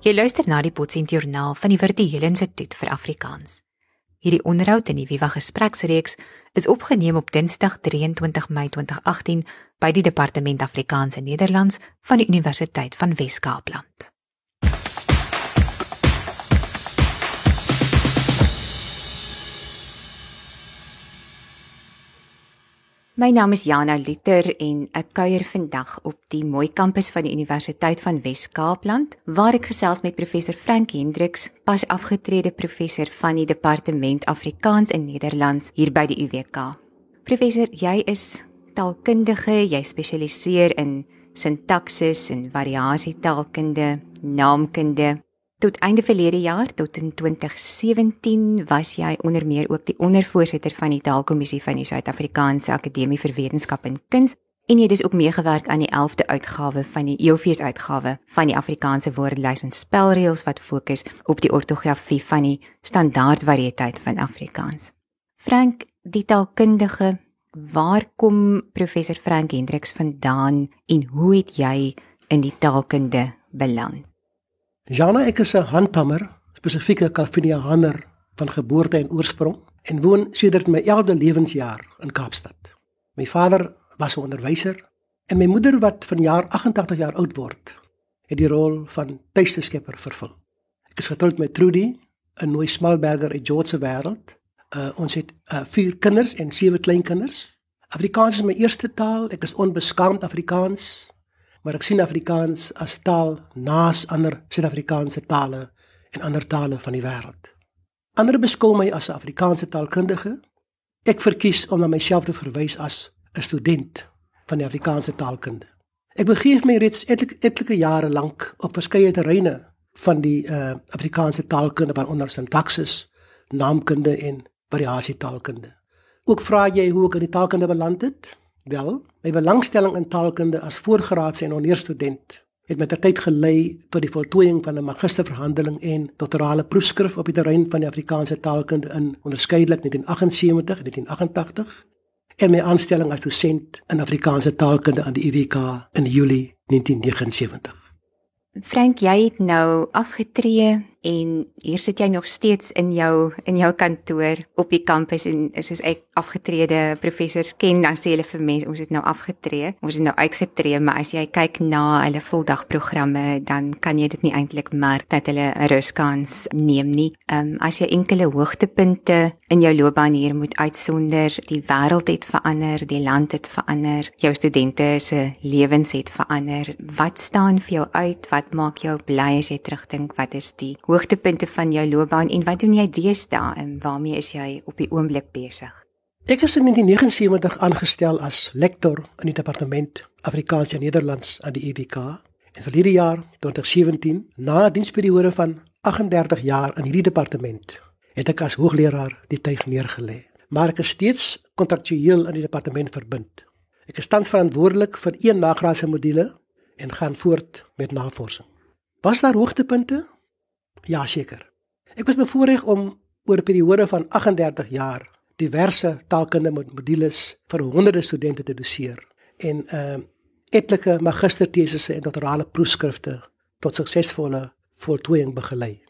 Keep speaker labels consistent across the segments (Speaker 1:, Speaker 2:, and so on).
Speaker 1: Jy luister na die Potsent Journaal van die Virtuele Instituut vir Afrikaans. Hierdie onderhoud in die Viva Gespreksreeks is opgeneem op Dinsdag 23 Mei 2018 by die Departement Afrikaans en Nederlands van die Universiteit van Wes-Kaapland. My naam is Jana Luther en ek kuier vandag op die mooi kampus van die Universiteit van Wes-Kaapland waar ek gesels met professor Frank Hendriks, pas afgetrede professor van die Departement Afrikaans en Nederlands hier by die UWK. Professor, jy is taalkundige, jy spesialiseer in sintaksis en variasietaalkunde, naamkunde Tot einde verlede jaar tot in 2017 was jy onder meer ook die ondervoorsitter van die Taalkommissie van die Suid-Afrikaanse Akademie vir Wetenskap en Kuns en jy het dus ook meegewerk aan die 11de uitgawe van die EOFees uitgawe van die Afrikaanse woordelys en spelreëls wat fokus op die ortografie van die standaardvariëteit van Afrikaans. Frank, die taalkundige, waar kom professor Frank Hendriks vandaan en hoe het jy in die taalkunde beland?
Speaker 2: Jana ek is 'n handhammer, spesifieke Calvinianer van geboorte en oorsprong en woon sedert my 11de lewensjaar in Kaapstad. My vader was 'n onderwyser en my moeder wat vanjaar 88 jaar oud word, het die rol van tuiste skepper vervul. Ek is getroud met Trudy, 'n nooi smalberger uit George se wêreld. Uh, ons het uh, vier kinders en sewe kleinkinders. Afrikaans is my eerste taal. Ek is onbeskaamd Afrikaans maar ek sien Afrikaans as taal naas ander Suid-Afrikaanse tale en ander tale van die wêreld. Ander beskou my as 'n Afrikaanse taalkundige. Ek verkies om na myself te verwys as 'n student van die Afrikaanse taalkunde. Ek begeef my reeds etlike, etlike jare lank op verskeie terreine van die uh, Afrikaanse taalkunde waaronder sintaksis, naamkunde en variasietaalkunde. Ook vra jy hoe ek in die taalkunde beland het? Wel, my belangstelling in taalkunde as voorgraadse en onderstudent het met die tyd gelei tot die voltooiing van 'n magisterverhandeling en doktorale proefskrif op die terrein van die Afrikaanse taalkunde in onderskeidelik 1978 en 1988 en my aanstelling as dosent in Afrikaanse taalkunde aan die UWK in Julie 1979.
Speaker 1: Frank, jy het nou afgetree en hier sit jy nog steeds in jou in jou kantoor op die kampus en soos ek afgetrede professors ken dan sê hulle vir mense ons het nou afgetree ons het nou uitgetree maar as jy kyk na hulle voldagprogramme dan kan jy dit nie eintlik merk dat hulle 'n ruskans neem nie. Um, as jy enkele hoogtepunte in jou loopbaan hier moet uitsonder die wêreld het verander die land het verander jou studente se lewens het verander wat staan vir jou uit? Wat maak jou bly as jy terugdink? Wat is die hoogtepunte van jou loopbaan en wat doen jy deesdae waarmee is jy op die oomblik besig?
Speaker 2: Ek is in 1979 aangestel as lektor in die departement Afrikaans en Nederlands aan die UWK en vir hierdie jaar 2017 na 'n diensperiode van 38 jaar in hierdie departement het ek as hoogleraar die tuig neergelê maar ek is steeds kontraktueel in die departement verbind. Ek is tans verantwoordelik vir een nagraadse module en gaan voort met navorsing. Was daar hoogtepunte? Ja, seker. Ek was bevoorreg om oor 'n periode van 38 jaar diverse taalkundige modules vir honderde studente te doseer en uh, etlike magistertesisse en doktorale proefskrifte tot suksesvolle voltooiing begelei.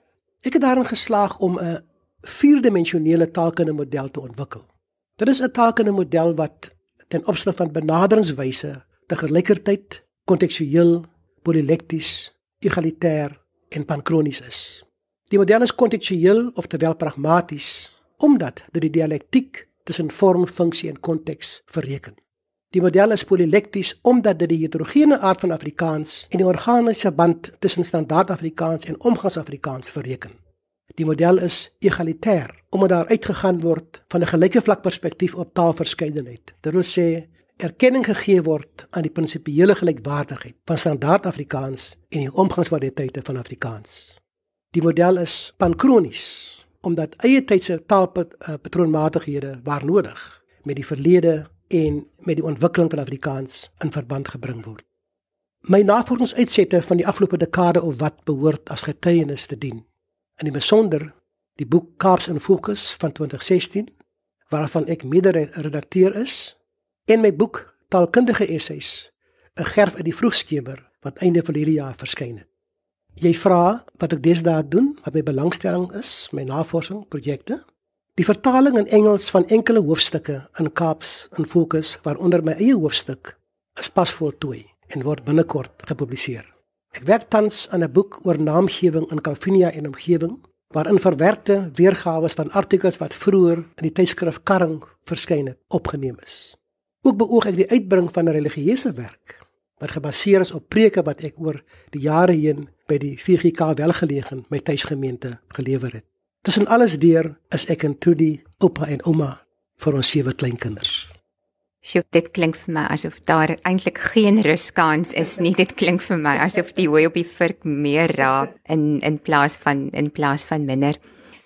Speaker 2: Ek het daarin geslaag om 'n vierdimensionele taalkundige model te ontwikkel. Dit is 'n taalkundige model wat ten opsigte van benaderingswyse te gelykertyd kontekstueel, polilekties, egalitair en pankronies is. Die model is kontekstueel of terwyl pragmaties omdat dit die dialektiek tussen vorm, funksie en konteks verreken. Die model is polilekties omdat dit die heterogene aard van Afrikaans en die organiese band tussen standaard Afrikaans en omgangsafrikaans verreken. Die model is egalitair omdat daar uitgegaan word van 'n gelyke vlak perspektief op taalverskeidenheid. Dit wil sê erkenning gegee word aan die prinsipiële gelykwaardigheid van standaard Afrikaans en die omgangsvariëteite van Afrikaans. Die model is pankronies omdat eie tydse taalpatroonmatighede waar nodig met die verlede en met die ontwikkeling van Afrikaans in verband gebring word. My navorsingsuitsette van die afgelope dekade of wat behoort as getuienis te dien. In die besonder die boek Kaaps in Fokus van 2016 waarvan ek mede-redakteur is en my boek Taalkundige Essays, 'n gerf uit die vroegskemer wat einde verlede jaar verskyn het. Jy vra wat ek deesdae doen, wat my belangstelling is, my navorsing projekte. Die vertaling in Engels van enkele hoofstukke in Kaaps in fokus waaronder my eie hoofstuk is pas voltooi en word binnekort gepubliseer. Ek werk tans aan 'n boek oor naamgewing in Kalvinia en omgewing waarin verwerkte weergawe van artikels wat vroeër in die tydskrif Karring verskyn het opgeneem is. Ook beoog ek die uitbring van 'n religieuse werk wat gebaseer is op preke wat ek oor die jare heen by die VGK welgelegen my tuisgemeente gelewer het. Tussen alles deur is ek en Trudy oupa en ouma vir ons sewe kleinkinders.
Speaker 1: Sjoe, dit klink vir my asof daar eintlik geen ruskans is nie. Dit klink vir my asof die hooi op die vurk meer raak in in plaas van in plaas van minder.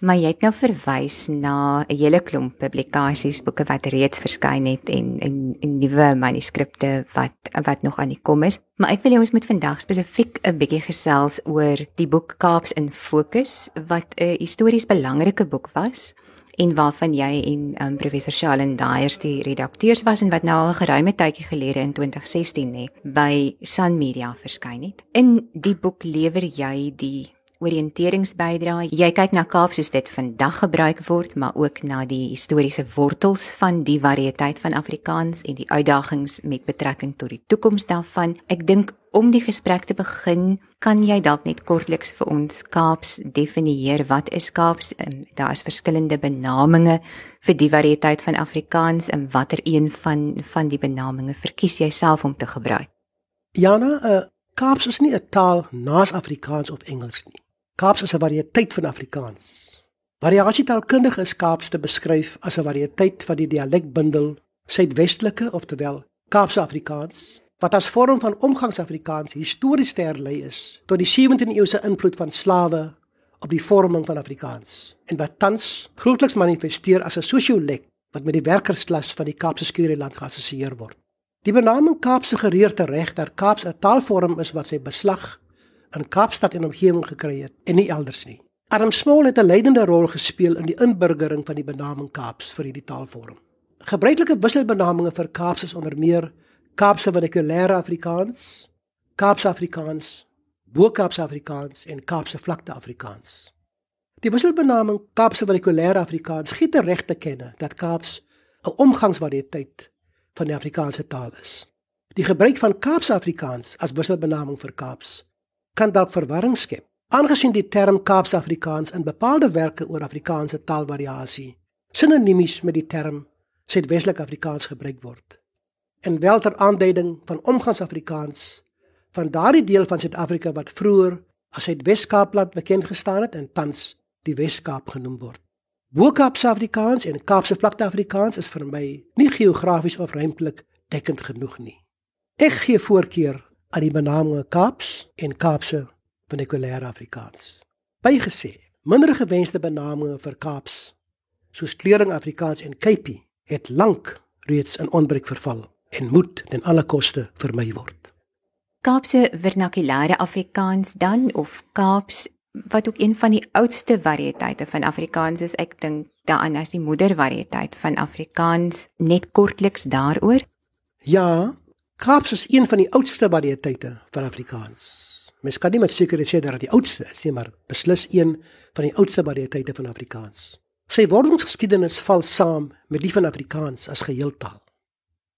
Speaker 1: Maar jy het nou verwys na 'n hele klomp publikasies, boeke wat reeds verskyn het en en, en nuwe manuskripte wat wat nog aan die kom is. Maar ek wil hê ons moet vandag spesifiek 'n bietjie gesels oor die boek Kaaps in Fokus wat 'n histories belangrike boek was en waarvan jy en um, professor Shalen Daiers die redakteurs was en wat nou al 'n geruime tydjie gelede in 2016 nê by Sun Media verskyn het. In die boek lewer jy die oriënteringsbydrae. Jy kyk na Kaap soos dit vandag gebruik word, maar ook na die historiese wortels van die variëteit van Afrikaans en die uitdagings met betrekking tot die toekoms daarvan. Ek dink om die gesprek te begin, kan jy dalk net kortliks vir ons Kaaps definieer wat is Kaaps? En daar is verskillende benamings vir die variëteit van Afrikaans en watter een van van die benamings verkies jy self om te gebruik?
Speaker 2: Jana, uh, Kaaps is nie 'n taal naas Afrikaans of Engels nie. Kaaps is 'n variëteit van Afrikaans. Variasietaalkundige is Kaaps te beskryf as 'n variëteit van die dialekbundel Suidwestelike, oftewel Kaapse Afrikaans wat as vorm van omgangsafrikaans histories te herlei is tot die 17de eeuse invloed van slawe op die vorming van Afrikaans en wat tans grootliks manifesteer as 'n sosiolek wat met die werkersklas van die Kaapse Skureland geassosieer word. Die benaming Kaapse gereer te reg dat Kaaps 'n taalvorm is wat sy beslag in Kaapstad en omgewing gekry het en nie elders nie. Adam Small het 'n leidende rol gespeel in die inburgering van die benaming Kaaps vir hierdie taalvorm. Gebruikelike wisselbenamings vir Kaaps is onder meer Kaapse vernakulêre Afrikaans, Kaapse Afrikaans, Bo-Kaapse Afrikaans en Kaapse vlakte Afrikaans. Die wisselbenaming Kaapse vernakulêre Afrikaans gee te reg te kenne dat Kaaps 'n omgangsvariëteit van die Afrikaanse taal is. Die gebruik van Kaapse Afrikaans as wisselbenaming vir Kaaps kan dalk verwarring skep, aangesien die term Kaapse Afrikaans in bepaalde werke oor Afrikaanse taalvariasie sinoniemies met die term Suidwestelike Afrikaans gebruik word en wel ter aanduiding van omgangsafrikaans van daardie deel van Suid-Afrika wat vroeër as Suid-Wes-Kaapland bekend gestaan het en tans die Wes-Kaap genoem word. Bo-Kaapse Afrikaans en Kaapse vlakte Afrikaans is vir my nie geografies of ruimtelik dekkend genoeg nie. Ek gee voorkeur aan die benamings Kaaps en Kaapse vernakulêre Afrikaans. Bygesê, minder gewenste benamings vir Kaaps soos Klering Afrikaans en Kaapie het lank reeds in onbruik verval en moet ten alle koste vermy word.
Speaker 1: Kaapse vernakulêre Afrikaans dan of Kaaps wat ook een van die oudste variëteite van Afrikaans is, ek dink daaraan as die moedervariëteit van Afrikaans net kortliks daaroor.
Speaker 2: Ja, Kaaps is een van die oudste variëteite van Afrikaans. Mens kan nie met sekerheid sê dat dit die oudste is nie, maar beslis een van die oudste variëteite van Afrikaans. Sy wordingsgeskiedenis val saam met die van Afrikaans as geheeltaal.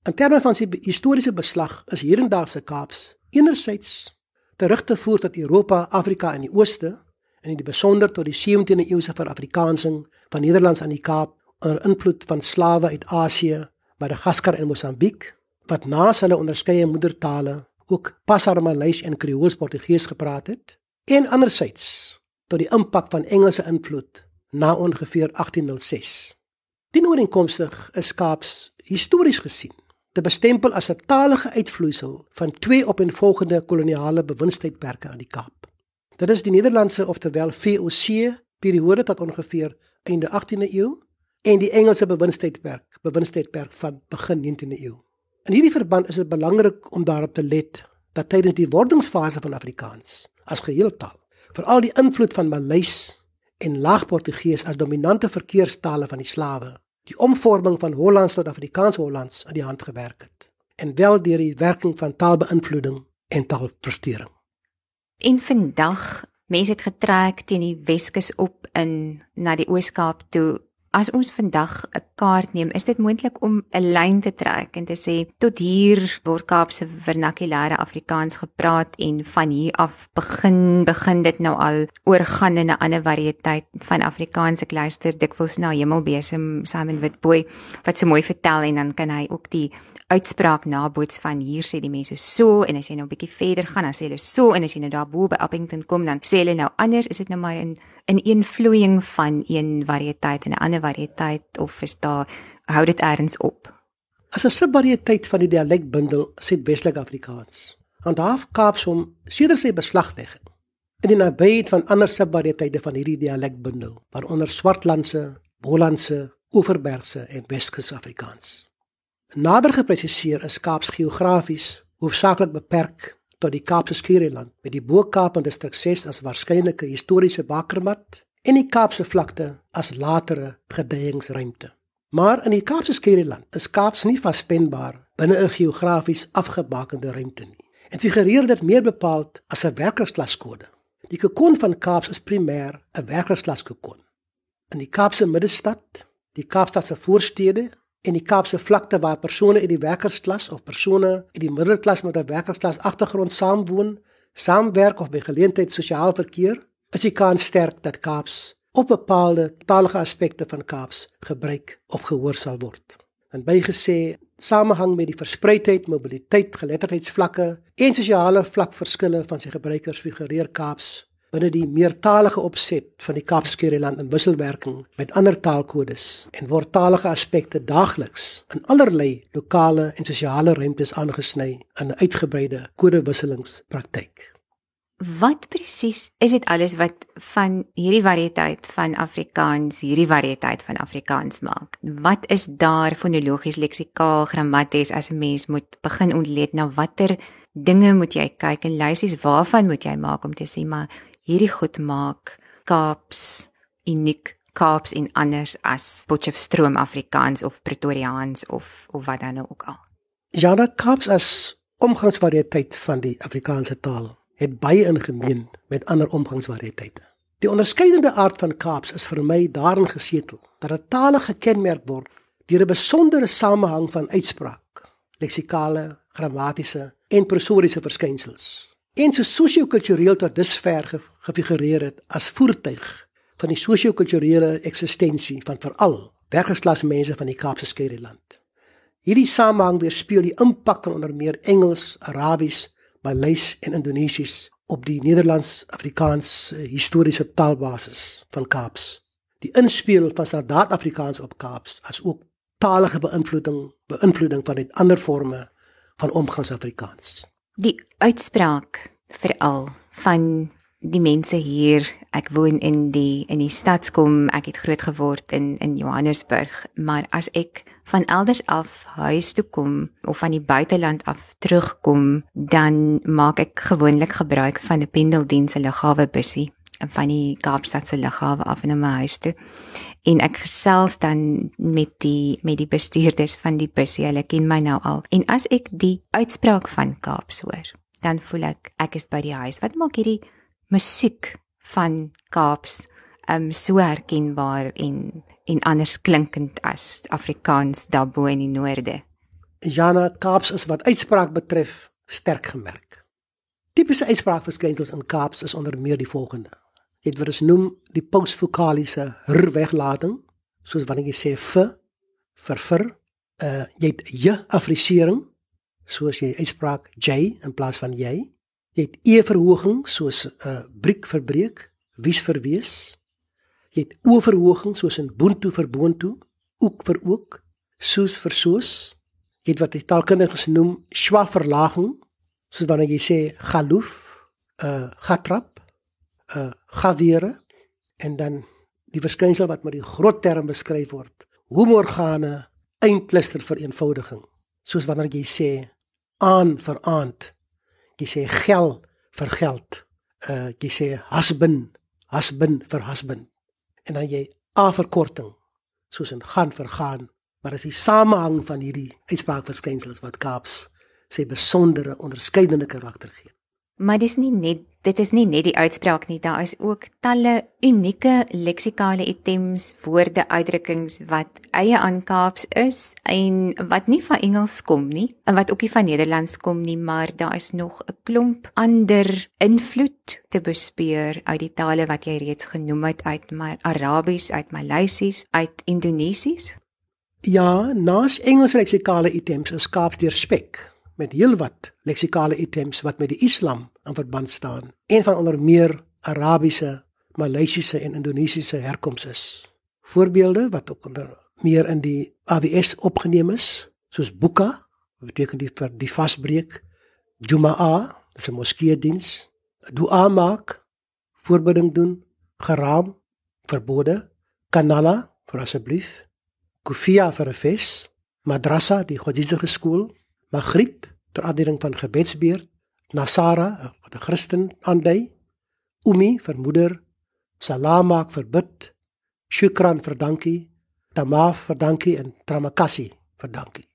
Speaker 2: In terme van sy historiese beslag is hierendaagse Kaaps enerzijds terug te voer tot Europa, Afrika en die Ooste en in die besonder tot die 17de eeuse verafrikaansing van Nederlands aan die Kaap onder invloed van slawe uit Asië, Madagaskar en Mosambiek wat na hulle onderskeie moedertale ook Passarmaleis en Kreools Portugees gepraat het en anderzijds tot die impak van Engelse invloed na ongeveer 1806. Dienooreenkomstig is Kaaps histories gesien te bestempel as 'n talige uitvloeisel van twee opeenvolgende koloniale bewinstydperke aan die Kaap. Dit is die Nederlandse oftewel VOC periode tot ongeveer einde 18de eeu en die Engelse bewinstydperk, bewinstydperk van begin 19de eeu. In hierdie verband is dit belangrik om daarop te let dat tydens die wordingsfase van Afrikaans as geheeltaal, veral die invloed van Maleis en Laag-Portugees as dominante verkeerstale van die slawe die omvorming van Hollands tot Afrikaans Hollands aan die hand gewerk het en wel deur die werking van taalbeïnvloeding en taalprestering.
Speaker 1: En vandag mense het getrek teen die Weskus op in na die Oos-Kaap toe As ons vandag 'n kaart neem, is dit moontlik om 'n lyn te trek en te sê tot hier word Kaapse vernakulêre Afrikaans gepraat en van hier af begin begin dit nou al oorgaan in 'n ander variëteit van Afrikaans. Ek luister dikwels na Hemelbesem Simon Witboy wat so mooi vertel en dan kan hy ook die uitspraak naboots van hier sê die mense so en as jy nou 'n bietjie verder gaan dan sê hulle so en as jy nou daar bo by Appington kom dan sê hulle nou anders is dit nou maar in in een vloeiing van een variëteit en 'n ander variëteit of is daar hou dit eers op?
Speaker 2: As 'n subvariëteit van die dialekbundel Suidwestelike Afrikaans. Handhaaf Kaaps om sedert sy beslaglegging in die nabyheid van ander subvariëteite van hierdie dialekbundel waaronder Swartlandse, Bolandse, Oeverbergse en Weskus Afrikaans. Nader gepresiseer is Kaaps geografies hoofsaaklik beperk tot die Kaapse Skiereiland met die Bo-Kaap en distrik 6 as waarskynlike historiese bakkermat en die Kaapse vlakte as latere gedeiingsruimte. Maar in die Kaapse Skiereiland is Kaaps nie vaspenbaar binne 'n geografies afgebakende ruimte nie. En figureer dit meer bepaald as 'n werkersklaskode. Die gekon van Kaaps is primêr 'n werkersklaskode. In die Kaapse middestad, die Kaapstadse voorstede en die Kaapse vlakte waar persone uit die werkersklas of persone uit die middelklas met 'n werkersklas agtergrond saamwoon, saamwerk of by geleentheid sosiaal verkeer, is die kans sterk dat Kaaps op bepaalde talige aspekte van Kaaps gebruik of gehoor sal word. En bygesê, samehang met die verspreidheid, mobiliteit, geletterdheidsvlakke en sosiale vlakverskille van sy gebruikers figureer Kaaps binne die meertalige opset van die Kaapskiereiland in wisselwerking met ander taalkodes en word talige aspekte daagliks in allerlei lokale en sosiale ruimtes aangesny in 'n uitgebreide kodewisselingspraktyk.
Speaker 1: Wat presies is dit alles wat van hierdie variëteit van Afrikaans hierdie variëteit van Afrikaans maak? Wat is daar fonologies, leksikaal, grammaties as 'n mens moet begin ontleed na watter dinge moet jy kyk en lysies waarvan moet jy maak om te sê maar hierdie goed maak Kaaps uniek Kaaps en anders as Potchefstroom Afrikaans of Pretoriaans of of wat dan nou ook al.
Speaker 2: Ja, dat Kaaps as omgangsvariëteit van die Afrikaanse taal het baie in gemeen met ander omgangsvariëteite. Die onderskeidende aard van Kaaps is vir my daarin gesetel dat dit tale gekenmerk word deur 'n besondere samehang van uitspraak, leksikale, grammatiese en prosodiese verskynsels en so sosio-kultureel tot dusver ge gefigureer het as voertuig van die sosio-kulturele eksistensie van veral werkersklas mense van die Kaapse Skiereiland. Hierdie samehang weerspieël die impak van onder meer Engels, Arabies, Maleis en Indonesies op die Nederlands-Afrikaans uh, historiese taalbasis van Kaaps. Die inspel van standaard Afrikaans op Kaaps as ook talige beïnvloeding, beïnvloeding van dit ander forme van omgangsafrikaans
Speaker 1: die uitspraak veral van die mense hier ek woon in die in die stadskom ek het groot geword in in Johannesburg maar as ek van elders af huis toe kom of van die buiteland af terugkom dan maak ek gewoonlik gebruik van 'n pendeldiens hulle gawe bussie van die Kaapstadse lughawe af na my huis toe en ek gesels dan met die met die bestuurders van die bus hulle ken my nou al. En as ek die uitspraak van Kaaps hoor dan voel ek ek is by die huis. Wat maak hierdie musiek van Kaaps um so herkenbaar en en anders klinkend as Afrikaans daarbo in die noorde?
Speaker 2: Jana Kaaps is wat uitspraak betref sterk gemerk. Tipiese uitspraakverskynsels in Kaaps is onder meer die volgende het wat ons noem die posvokaliese r weglating soos wanneer jy sê f vir vir uh jy het j afrisering soos jy uitspraak j in plaas van jy jy het e verhoging soos 'n uh, briek vir breek wies vir wees jy het o verhoging soos in boontoe vir boontoe ook vir ook soos vir soos. Jy het wat die taalkundiges noem schwa verlaging soos wanneer jy sê galoof uh gatrap uh gaweere en dan die verskynsel wat met die groot term beskryf word hoemorgane eindkluster vereenvoudiging soos wanneer jy sê aan vir aand jy sê gel vir geld uh jy sê husband husband vir husband. En dan jy a verkorting soos in gaan vir gaan maar as die samehang van hierdie uitspraakverskynsels wat Kaaps sê besondere onderskeidende karakter gee.
Speaker 1: Maar dis nie net dit is nie net die uitspraak nie, daar is ook talle unieke leksikale items, woorde, uitdrukkings wat eie aan Kaaps is en wat nie van Engels kom nie, en wat ook nie van Nederlands kom nie, maar daar is nog 'n klomp ander invloed te bespeur uit die tale wat jy reeds genoem het uit Arabies, uit Maleisies, uit Indonesies.
Speaker 2: Ja, naas Engels leksikale items is Kaaps deurspek met heelwat leksikale items wat met die Islam in verband staan en van onder meer Arabiese, Maleisiese en Indonesiese herkoms is. Voorbeelde wat ook onder meer in die AWS opgeneem is, soos buka, wat beteken die vir die vasbreek, Jumaa, dis 'n moskeediens, dua maak, voorbeding doen, geraam, verbode, kanala, vir asseblief, kufia vir 'n fes, madrasa, die godsdienstige skool, Maghrib ter aandering van gebedsbeurt, Nasara wat 'n Christen aandui, Umi vir moeder, Salam maak vir bid, Shukran vir dankie, Tamaf vir dankie en Tramakasi vir dankie.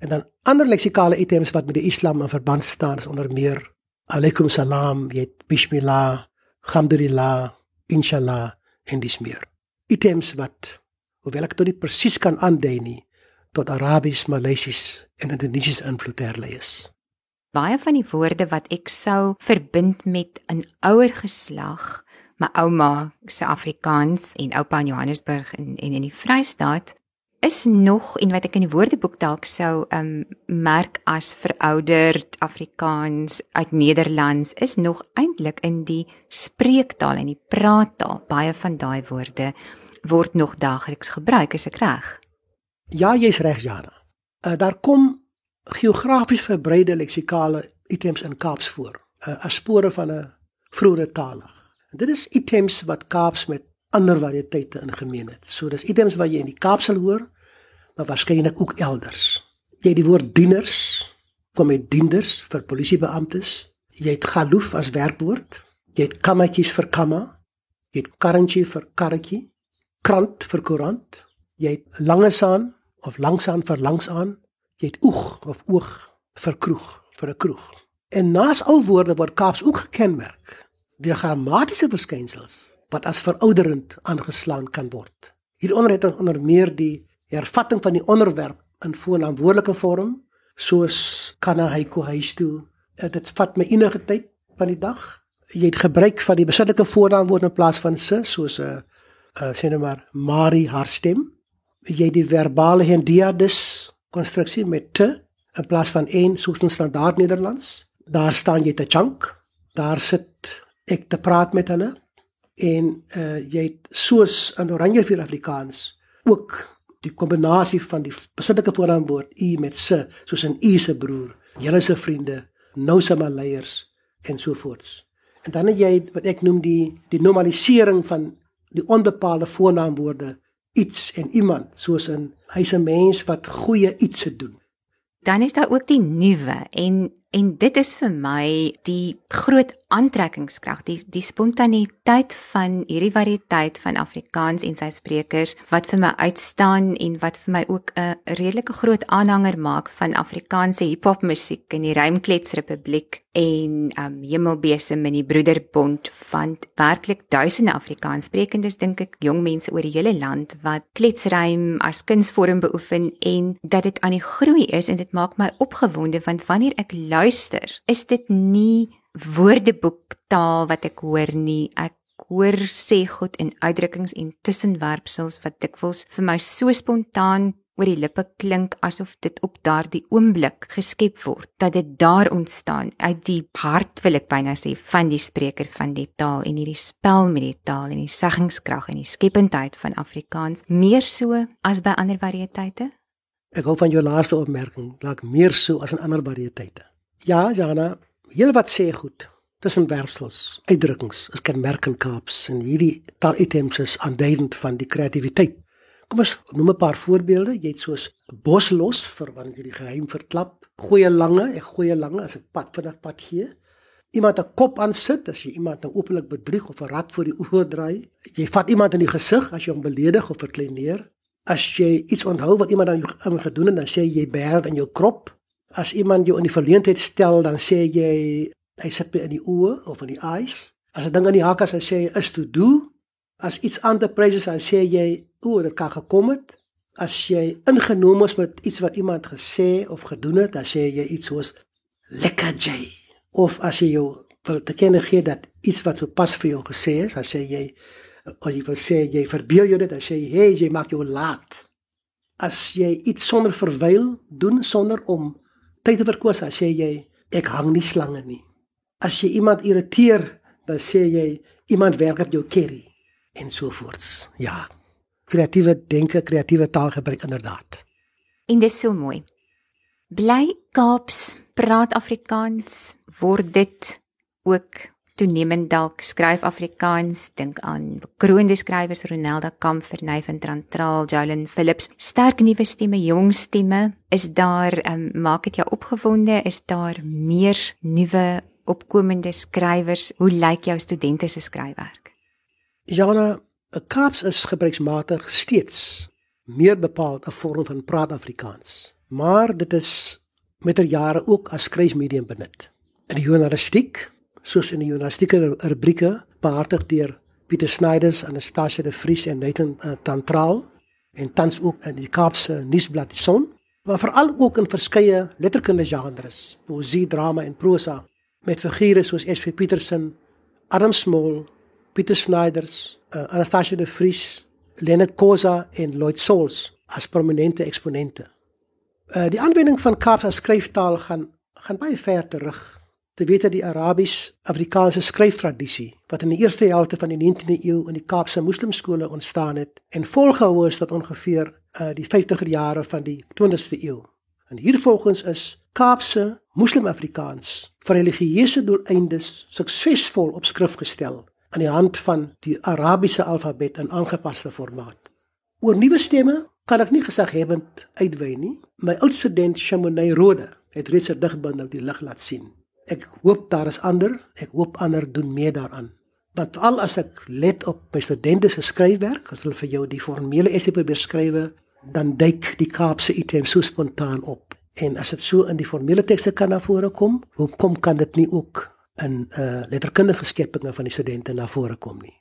Speaker 2: En dan ander leksikale items wat met die Islam in verband staan is onder meer Alaykum salam, jy bismillah, alhamdulillah, inshallah en dis meer. Items wat hoewel ek dit nie presies kan aandui nie, tot Arabies, Maleisies en Indonesiese invloed herlei is.
Speaker 1: Baie van die woorde wat ek sou verbind met 'n ouer geslag, my ouma se Afrikaans en oupa in Johannesburg en en in die Vrystaat is nog en wat ek in die woordeboek dalk sou um merk as verouderd Afrikaans uit Nederlands is nog eintlik in die spreektaal en die praattaal. Baie van daai woorde word nog daagliks gebruik, is ek reg?
Speaker 2: Ja, jy's reg, Jana. Uh, daar kom geografies verbreide leksikale items in Kaaps voor, uh, as spore van 'n vroeë taal. Dit is items wat Kaaps met ander variëteite in gemeen het. So dis items wat jy in die Kaap sal hoor, maar waarskynlik ook elders. Jy het die woord dieners, kom met dienders vir polisiebeamptes. Jy het galoof as werkwoord. Jy het kammetjies vir kamma. Jy het karrentjie vir karretjie. Krant vir koerant. Jy het langesaan of langsaan vir langsaan. Jy het oeg of oog vir kroeg, vir 'n kroeg. En naas al woorde word Kaaps ook gekenmerk deur grammatiese verskynsels wat as verouderend aangeslaan kan word. Hieronder het ons onder meer die hervatting van die onderwerp in voornaamwoordelike vorm soos kana hyko huis toe. Eh, dit vat my enige tyd van die dag. Jy het gebruik van die besittelike voornaamwoord in plaas van se soos 'n uh, uh, sê net maar Marie haar stem. Jy die verbale hendiadus konstruksie met te in plaas van en soos in standaard Nederlands. Daar staan jy te chunk. Daar sit ek te praat met hulle en uh jy het soos in Oranje vir Afrikaans ook die kombinasie van die besittelike voornaamwoord u met se soos 'n u se broer, julle se vriende, nou se maleiers en so voorts. En dan het jy wat ek noem die die normalisering van die onbepaalde voornaamwoorde iets en iemand soos 'n hy's 'n mens wat goeie iets se doen.
Speaker 1: Dan is daar ook die nuwe en en dit is vir my die groot aantrekkingskrag, die die spontaniteit van hierdie variëteit van Afrikaans en sy sprekers wat vir my uitstaan en wat vir my ook 'n redelike groot aanhanger maak van Afrikaanse hiphop musiek in die Rymkletsrepubliek en um Hemelbesem in die Broederbond. Van werklik duisende Afrikaanssprekendes dink ek jong mense oor die hele land wat kletsrym as kunsvorm beoefen en dat dit aan die groei is en dit maak my opgewonde want wanneer ek luister is dit nie woordeboektaal wat ek hoor nie. Ek hoor sê goed en uitdrukkings en tussenwerpsels wat dikwels vir my so spontaan oor die lippe klink asof dit op daardie oomblik geskep word dat dit daar ontstaan. Uit die hart wil ek byna sê van die spreker van die taal en hierdie spel met die taal en die seggingskrag en die skependheid van Afrikaans meer so as by ander variëteite?
Speaker 2: Ek hou van jou laaste opmerking dalk meer so as in ander variëteite Ja Jana heel wat sê goed. Tussen werpsels uitdrukkings is kenmerkend Kaaps en hierdie taalitems is aanduidend van die kreatiwiteit kom ons noem 'n paar voorbeelde. Jy het soos boslos vir wanneer jy die geheim verklap. Goeie lange ek goeie lange as ek pad vinnig pad gee. Iemand 'n kop aan sit as jy iemand nou openlik bedrieg of 'n rad voor die oë draai jy vat iemand in die gesig as jy hom beledig of verkleineer. As jy iets onthou wat iemand aan jou gedoen het dan sê jy berg in jou krop as iemand jou in die verleentheid stel dan sê jy Hy sit by in die oë of in die eyes. As 'n ding aan die hak as hy sê is to do, as iets ander praises as sê jy o, dit kan gekom het. As jy ingeneem is met iets wat iemand gesê of gedoen het, dan sê jy iets soos lekker jy. Of as jy jou wil te kenne gee dat iets wat pas vir jou gesê is, dan sê jy of jy wil sê jy verbeel jou dit, dan sê jy hey, jy maak jou laat. As jy iets sonder verwyl doen sonder om tyd te verkoos, dan sê jy ek hang nie slange nie. As jy iemand irriteer, dan sê jy iemand werk op jou kerry en so voorts. Ja. Kreatiewe denke, kreatiewe taalgebruik inderdaad.
Speaker 1: En dis so mooi. Bly Kaaps praat Afrikaans word dit ook toenemend dalk skryf Afrikaans dink aan bekroonde skrywers Ronelda Kamfer, Nathan Trantraal, Jolyn Phillips, sterk nuwe stemme, jong stemme. Is daar um, maak dit jou opgewonde? Is daar meer nuwe opkomende skrywers? Hoe lyk jou studente se skryfwerk?
Speaker 2: Jana, Kaaps is gebruiksmatig steeds meer bepaald 'n vorm van praat Afrikaans, maar dit is met ter jare ook as skryfmedium benut. In die journalistiek soos in die journalistieke rubrieke behartig deur Pieter Snyders, Anastasia de Vries en Nathan uh, Tantraal en tans ook in die Kaapse nuusblad Die Son, maar veral ook in verskeie letterkundige genres, poesie, drama en prosa met figure soos S.V. Petersen, Adam Small, Pieter Snyders, uh, Anastasia de Vries, Leonard Kosa en Lloyd Souls as prominente eksponente. Uh, die aanwending van Kaapse skryftaal gaan gaan baie ver terug te weet dat die Arabies-Afrikaanse skryftradisie wat in die eerste helfte van die 19de eeu in die Kaapse moslimskole ontstaan het en volgehou is tot ongeveer uh, die 50er jare van die 20ste eeu. En hiervolgens is Kaapse moslim-Afrikaans vir religieuse doeleindes suksesvol op skrif gestel aan die hand van die Arabiese alfabet in aangepaste formaat. Oor nuwe stemme kan ek nie gesaghebend uitwy nie. My oud student Chamonix Rode het reeds 'n digbundel die lig laat sien. Ek hoop daar is ander, ek hoop ander doen mee daaraan. Want al as ek let op my studente se skryfwerk, as hulle vir jou die formele essay probeer skrywe, dan duik die Kaapse item so spontaan op. En as dit so in die formele tekste kan na vore kom, hoekom kan dit nie ook in uh letterkundige skepinge van die studente na vore kom nie?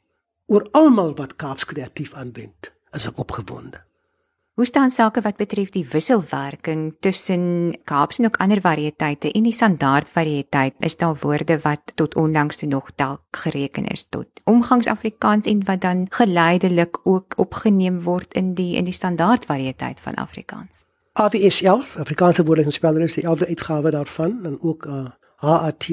Speaker 2: Oor almal wat Kaaps kreatief aanwend, is ek opgewonde.
Speaker 1: Hoe staan sake wat betref die wisselwerking tussen Kaaps en ook ander variëteite en die standaard variëteit? Is daar woorde wat tot onlangs toe nog dalk gereken is tot omgangsafrikaans en wat dan geleidelik ook opgeneem word in die in die standaard variëteit van Afrikaans?
Speaker 2: AWS 11, Afrikaanse woorde en spelling is die 11de uitgawe daarvan en ook uh, HAT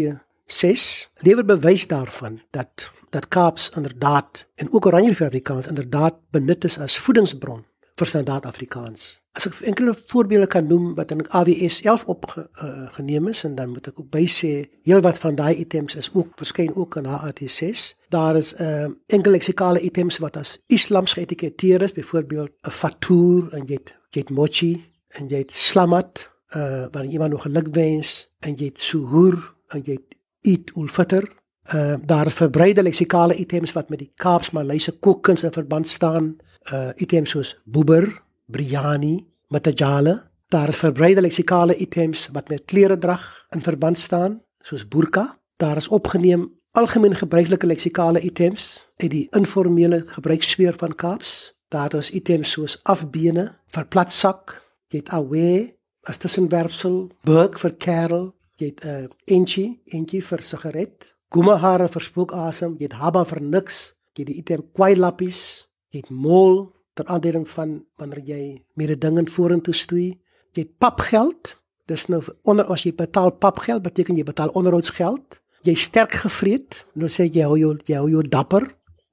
Speaker 2: 6 lewer bewys daarvan dat dat Kaaps inderdaad en ook Oranje Afrikaans inderdaad benut is as voedingsbron vir standaard Afrikaans. As ek enkele voorbeelde kan noem wat in AWS 11 opgeneem uh, is en dan moet ek ook by sê heelwat van daai items is ook verskyn ook in HAT6. Daar is 'n uh, enkele leksikale items wat as islams geetiketeer is, byvoorbeeld 'n fatour en jy het, jy het mochi en jy het slamat uh waar iemand nog geluk wens en jy het suhoor en jy het eat ul fitr uh daar verbreide leksikale items wat met die Kaaps Malayse kookkuns in verband staan uh items soos boeber, biryani, matajale. Daar is verbreide leksikale items wat met klere drag in verband staan, soos burka. Daar is opgeneem algemeen gebruikelike leksikale items uit die informele gebruiksfeer van Kaaps. Daar is items soos afbene vir platsak, jy het awe as tussenwerpsel, burg vir kerel, jy het 'n uh, entjie, entjie vir sigaret, gumahare vir spookasem, jy het haba vir niks, jy het die item kwailappies het mol ter aandeling van wanneer jy meer dinge vorentoe stoei. Jy het papgeld. Dis nou onder as jy betaal papgeld beteken jy betaal onderhoudsgeld. Jy sterk gevreet. Nou sê jy hou jou jy hou jou dapper.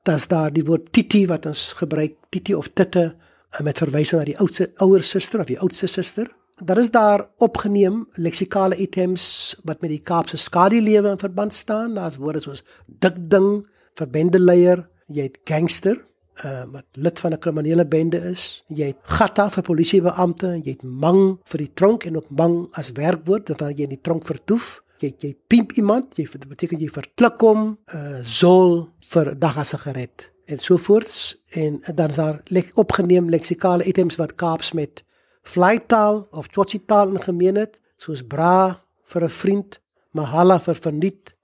Speaker 2: Dis daar die woord titi wat ons gebruik, titi of titte eh, met verwysing na die oudste ouer suster of die oudste suster. Daar is daar opgeneem leksikale items wat met die Kaapse skadielewe in verband staan. Daar's woorde soos dik ding, verbendeleier, jy het gangster, uh wat lid van 'n kriminele bende is. Jy het gatta vir polisiebeampte, jy het mang vir die tronk en ook mang as werkwoord dat jy in die tronk vertoef. Jy jy pimp iemand, jy beteken jy verklik hom, uh zol vir dag as 'n sigaret en so voorts en dan is daar lek opgeneem leksikale items wat Kaaps met vleitaal of tsotsitaal in gemeen het, soos bra vir 'n vriend, mahala vir verniet,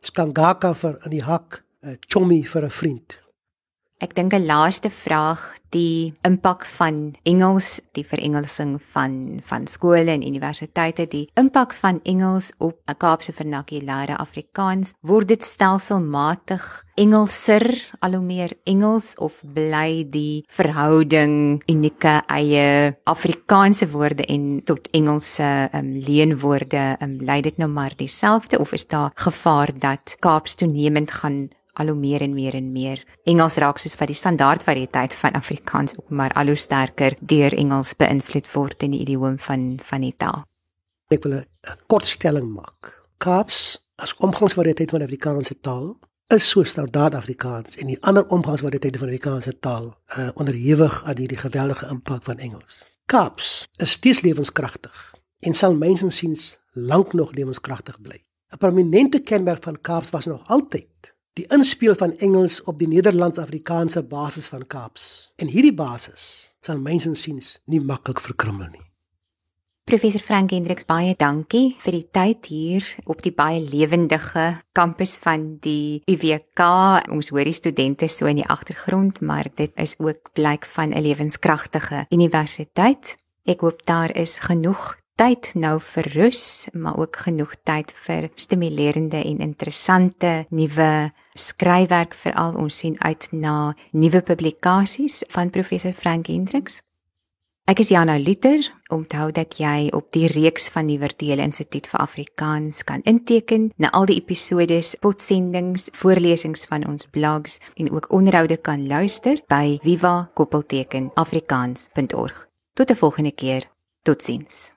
Speaker 2: skangaka vir in die hak, 'n chommy vir 'n vriend.
Speaker 1: Ek dink 'n laaste vraag, die impak van Engels, die verengelsing van van skole en universiteite, die impak van Engels op 'n Kaapse vernakulêre Afrikaans, word dit stelselmatig Engelser, al hoe meer Engels of bly die verhouding unieke eie Afrikaanse woorde en tot Engelse um, leenwoorde, um, lei dit nou maar dieselfde of is daar gevaar dat Kaaps toenemend gaan al hoe meer en meer en meer Engels raak soos wat die standaard variëteit van Afrikaans ook maar al hoe sterker deur Engels beïnvloed word in die idioom van van die taal.
Speaker 2: Ek wil 'n kortstelling maak. Kaaps as omgangsvariëteit van Afrikaanse taal is so standaard Afrikaans en die ander omgangsvariëteite van Afrikaanse taal uh, onderhewig aan hierdie geweldige impak van Engels. Kaaps is steeds lewenskragtig en sal mensensiens lank nog lewenskragtig bly. 'n Prominente kenmerk van Kaaps was nog altyd die inspel van Engels op die Nederlands-Afrikaanse basis van Kaaps. En hierdie basis sal mensensiens nie maklik verkrummel nie.
Speaker 1: Professor Frank Hendriks baie dankie vir die tyd hier op die baie lewendige kampus van die UWK. Ons hoor die studente so in die agtergrond, maar dit is ook blyk van 'n lewenskragtige universiteit. Ek hoop daar is genoeg tyd nou vir rus, maar ook genoeg tyd vir stimulerende en interessante nuwe skryfwerk veral ons sien uit na nuwe publikasies van professor Frank Hendriks. Ek is Jana Luther. Onthou dat jy op die reeks van die Vertele Instituut vir Afrikaans kan inteken na al die episodes, potsendings, voorlesings van ons blogs en ook onderhoude kan luister by viva-afrikaans.org. Tot 'n volgende keer. Totsiens.